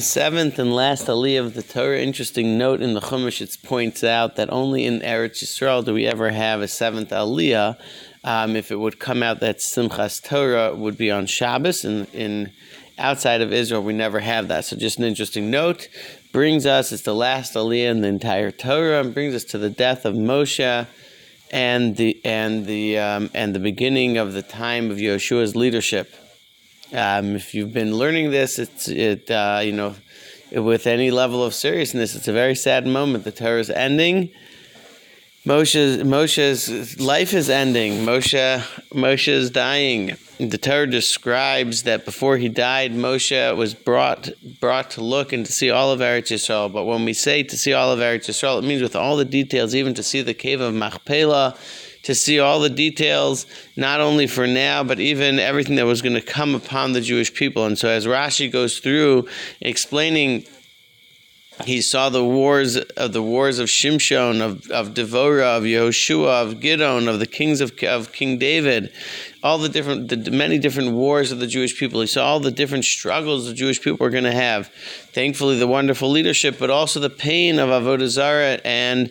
The seventh and last aliyah of the Torah. Interesting note in the Chumash, it points out that only in Eretz Yisrael do we ever have a seventh aliyah. Um, if it would come out that Simchas Torah would be on Shabbos, and in outside of Israel we never have that. So just an interesting note. Brings us, it's the last aliyah in the entire Torah, and brings us to the death of Moshe and the and the um, and the beginning of the time of Yehoshua's leadership. Um, if you've been learning this, it's it uh, you know with any level of seriousness, it's a very sad moment. The Torah is ending. Moshe's Moshe's life is ending. Moshe Moshe is dying. The Torah describes that before he died, Moshe was brought brought to look and to see all of Eretz Yisrael. But when we say to see all of Eretz Yisrael, it means with all the details, even to see the cave of Machpelah to see all the details, not only for now, but even everything that was going to come upon the Jewish people. And so, as Rashi goes through explaining, he saw the wars of the wars of Shimshon, of, of Devorah, of Yehoshua, of Gidon, of the kings of, of King David, all the different, the many different wars of the Jewish people. He saw all the different struggles the Jewish people were going to have. Thankfully, the wonderful leadership, but also the pain of Avodah Zarah and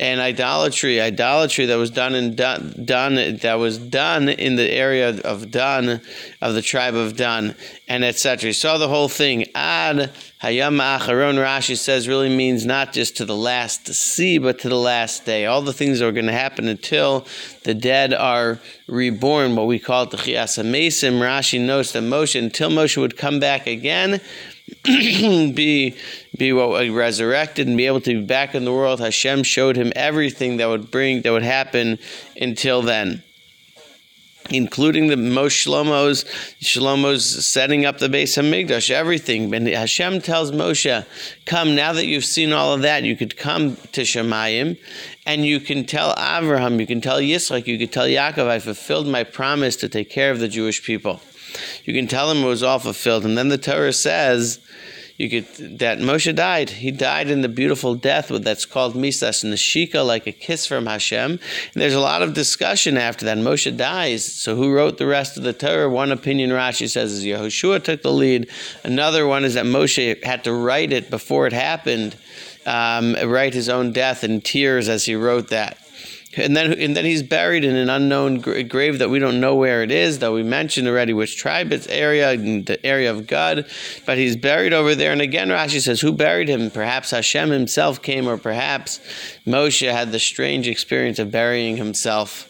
and idolatry, idolatry that was done in done, done that was done in the area of Dan, of the tribe of Dan, and etc. He saw the whole thing. Ad Hayam Acharon Rashi says really means not just to the last sea, but to the last day. All the things that are going to happen until the dead are reborn, what we call it Techias Mesim. Rashi notes that Moshe, until Moshe would come back again, be be what uh, resurrected and be able to be back in the world. Hashem showed him everything that would bring that would happen until then. Including the Moshe Shlomo's, Shlomo's setting up the Beis Hamikdash, everything. And Hashem tells Moshe, "Come now that you've seen all of that, you could come to Shemayim, and you can tell Avraham, you can tell Yitzchak, you can tell Yaakov, I fulfilled my promise to take care of the Jewish people." You can tell him it was all fulfilled. And then the Torah says you could, that Moshe died. He died in the beautiful death that's called Misas Neshikah, like a kiss from Hashem. And there's a lot of discussion after that. Moshe dies. So who wrote the rest of the Torah? One opinion Rashi says is Yehoshua took the lead. Another one is that Moshe had to write it before it happened, um, write his own death in tears as he wrote that and then and then he's buried in an unknown grave that we don't know where it is. Though we mentioned already which tribe it's area, the area of Gad, but he's buried over there. And again, Rashi says, who buried him? Perhaps Hashem himself came, or perhaps Moshe had the strange experience of burying himself.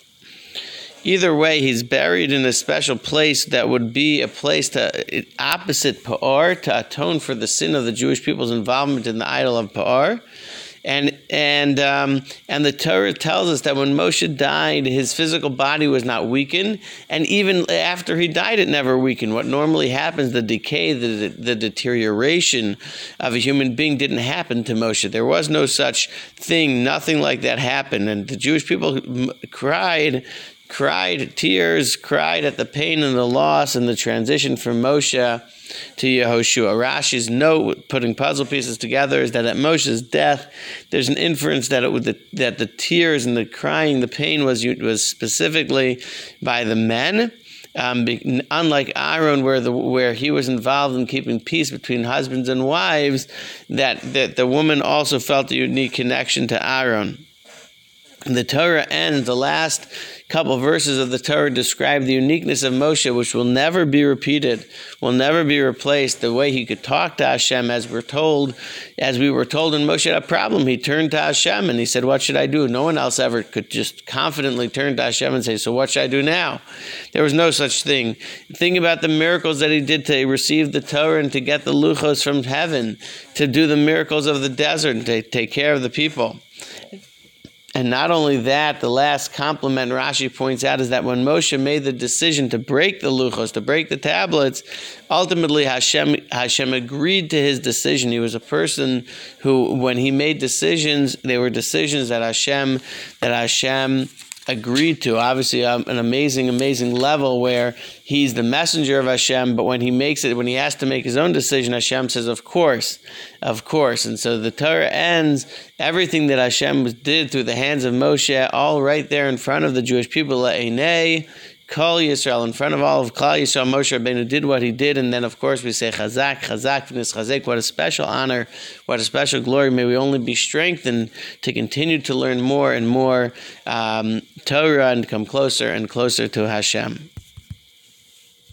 Either way, he's buried in a special place that would be a place to opposite Pa'ar to atone for the sin of the Jewish people's involvement in the idol of Pa'ar. And and um, and the Torah tells us that when Moshe died, his physical body was not weakened, and even after he died, it never weakened. What normally happens, the decay, the, the deterioration of a human being, didn't happen to Moshe. There was no such thing. Nothing like that happened, and the Jewish people cried cried tears, cried at the pain and the loss and the transition from Moshe to Yehoshua. Rashi's note, putting puzzle pieces together, is that at Moshe's death, there's an inference that it the, that the tears and the crying, the pain was was specifically by the men. Um, unlike Aaron, where the where he was involved in keeping peace between husbands and wives, that that the woman also felt a unique connection to Aaron. The Torah ends the last couple of verses of the Torah describe the uniqueness of Moshe, which will never be repeated, will never be replaced. The way he could talk to Hashem, as we're told, as we were told when Moshe had a problem, he turned to Hashem and he said, "What should I do?" No one else ever could just confidently turn to Hashem and say, "So what should I do now?" There was no such thing. Think about the miracles that he did to receive the Torah and to get the luchos from heaven, to do the miracles of the desert and to take care of the people. And not only that, the last compliment Rashi points out is that when Moshe made the decision to break the luchos, to break the tablets, ultimately Hashem, Hashem agreed to his decision. He was a person who, when he made decisions, they were decisions that Hashem, that Hashem agreed to. Obviously, um, an amazing, amazing level where he's the messenger of Hashem, but when he makes it, when he has to make his own decision, Hashem says, "Of course, of course." And so the Torah ends everything that Hashem did through the hands of Moshe, all right there in front of the Jewish people. Kol Yisrael, in front of all of Klal Yisrael, Moshe Rabbeinu did what he did, and then of course we say Chazak, Chazak, V'nis Chazek. What a special honor, what a special glory. May we only be strengthened to continue to learn more and more um, Torah and come closer and closer to Hashem.